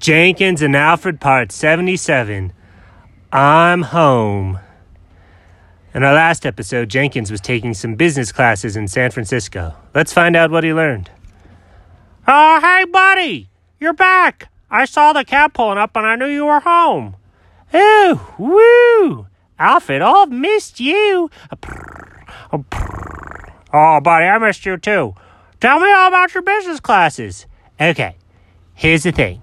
Jenkins and Alfred, part 77. I'm home. In our last episode, Jenkins was taking some business classes in San Francisco. Let's find out what he learned. Oh, hey, buddy! You're back! I saw the cab pulling up and I knew you were home. Oh, woo! Alfred, I've missed you. Oh, buddy, I missed you too. Tell me all about your business classes. Okay, here's the thing.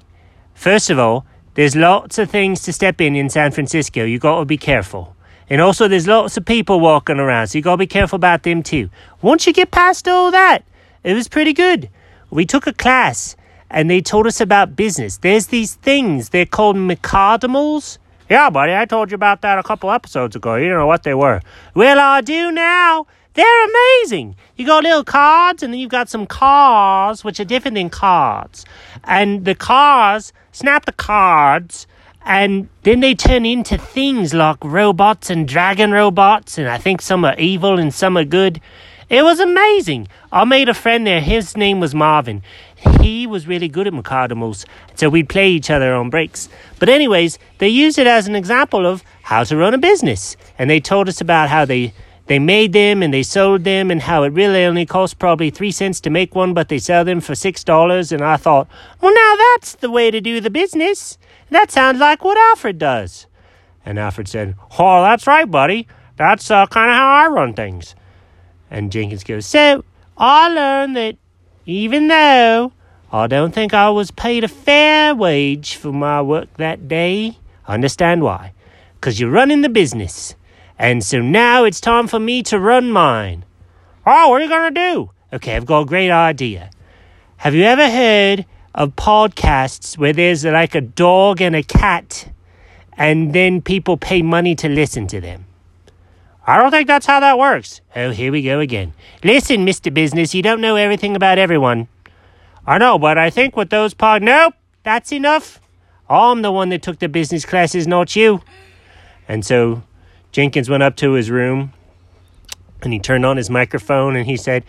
First of all, there's lots of things to step in in San Francisco. You got to be careful. And also, there's lots of people walking around, so you got to be careful about them too. Once you get past all that, it was pretty good. We took a class, and they told us about business. There's these things, they're called McCardimals. Yeah, buddy, I told you about that a couple episodes ago. You don't know what they were. Well, I do now. They're amazing. You got little cards, and then you've got some cars, which are different than cards. And the cars snap the cards, and then they turn into things like robots and dragon robots, and I think some are evil and some are good. It was amazing. I made a friend there. His name was Marvin. He was really good at McCardimals, so we'd play each other on breaks. But, anyways, they used it as an example of how to run a business. And they told us about how they they made them and they sold them and how it really only cost probably three cents to make one, but they sell them for six dollars. And I thought, well, now that's the way to do the business. That sounds like what Alfred does. And Alfred said, Oh, that's right, buddy. That's uh, kind of how I run things. And Jenkins goes, So I learned that even though I don't think I was paid a fair wage for my work that day, I understand why. Because you're running the business. And so now it's time for me to run mine. Oh, what are you going to do? Okay, I've got a great idea. Have you ever heard of podcasts where there's like a dog and a cat, and then people pay money to listen to them? I don't think that's how that works. Oh, here we go again. Listen, Mr. Business, you don't know everything about everyone. I know, but I think with those pod. Nope, that's enough. I'm the one that took the business classes, not you. And so Jenkins went up to his room and he turned on his microphone and he said,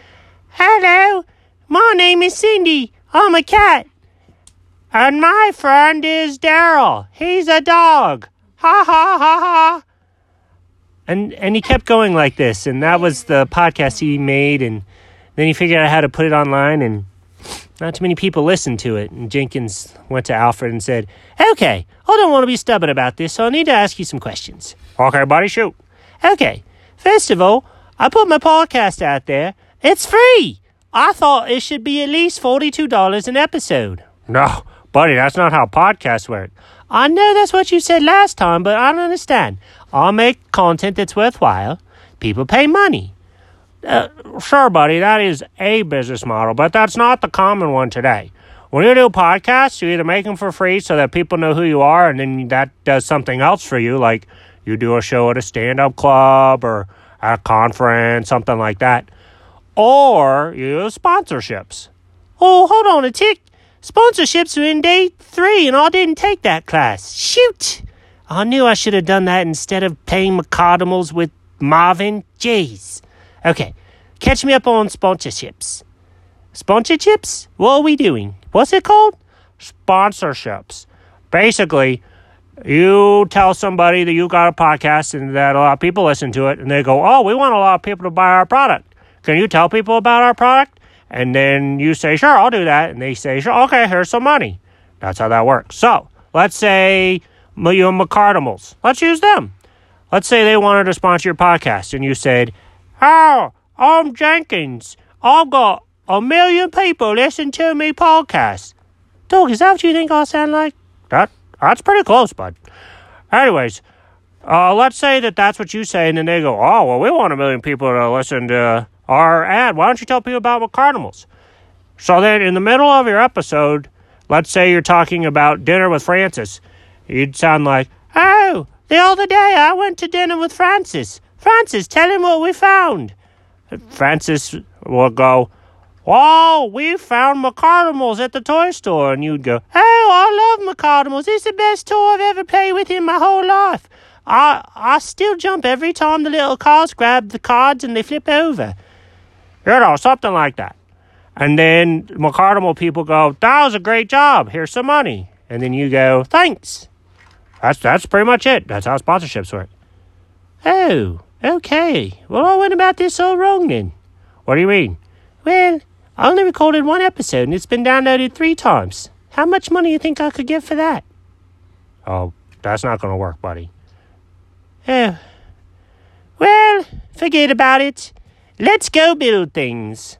Hello, my name is Cindy. I'm a cat. And my friend is Daryl. He's a dog. Ha ha ha ha. And and he kept going like this, and that was the podcast he made, and then he figured out how to put it online, and not too many people listened to it. And Jenkins went to Alfred and said, Okay, I don't want to be stubborn about this, so I need to ask you some questions. Okay, buddy, shoot. Okay, first of all, I put my podcast out there. It's free. I thought it should be at least $42 an episode. No, buddy, that's not how podcasts work. I know that's what you said last time, but I don't understand. I'll make content that's worthwhile. People pay money. Uh, sure, buddy, that is a business model, but that's not the common one today. When you do podcasts, you either make them for free so that people know who you are, and then that does something else for you, like you do a show at a stand up club or a conference, something like that. Or you do sponsorships. Oh, hold on a tick. Sponsorships in day three, and I didn't take that class. Shoot! I knew I should have done that instead of paying McCardimals with Marvin. Jeez. Okay, catch me up on sponsorships. Sponsorships? What are we doing? What's it called? Sponsorships. Basically, you tell somebody that you got a podcast and that a lot of people listen to it, and they go, Oh, we want a lot of people to buy our product. Can you tell people about our product? And then you say, Sure, I'll do that. And they say, Sure, okay, here's some money. That's how that works. So let's say you McCardimals. Let's use them. Let's say they wanted to sponsor your podcast, and you said, Oh, I'm Jenkins. I've got a million people listen to me podcast. Dog, is that what you think I sound like? That that's pretty close, bud. Anyways, uh, let's say that that's what you say, and then they go, "Oh, well, we want a million people to listen to our ad. Why don't you tell people about McCardimals?" So then, in the middle of your episode, let's say you're talking about dinner with Francis, you'd sound like, "Oh, the other day I went to dinner with Francis. Francis, tell him what we found." Francis will go, Oh, we found McCardimals at the toy store. And you'd go, Oh, I love McCardimals. It's the best toy I've ever played with in my whole life. I, I still jump every time the little cars grab the cards and they flip over. You know, something like that. And then McCardimal people go, That was a great job. Here's some money. and then you go, thanks. That's that's pretty much it. That's how sponsorships work. Oh, okay. Well, I went about this all wrong then. What do you mean? Well, I only recorded one episode and it's been downloaded three times. How much money do you think I could get for that? Oh, that's not going to work, buddy. Oh. Well, forget about it. Let's go build things.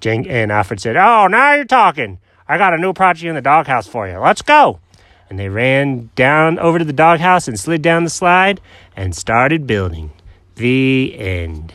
Jen- and Alfred said, Oh, now you're talking. I got a new project in the doghouse for you. Let's go. And they ran down over to the doghouse and slid down the slide and started building. The end.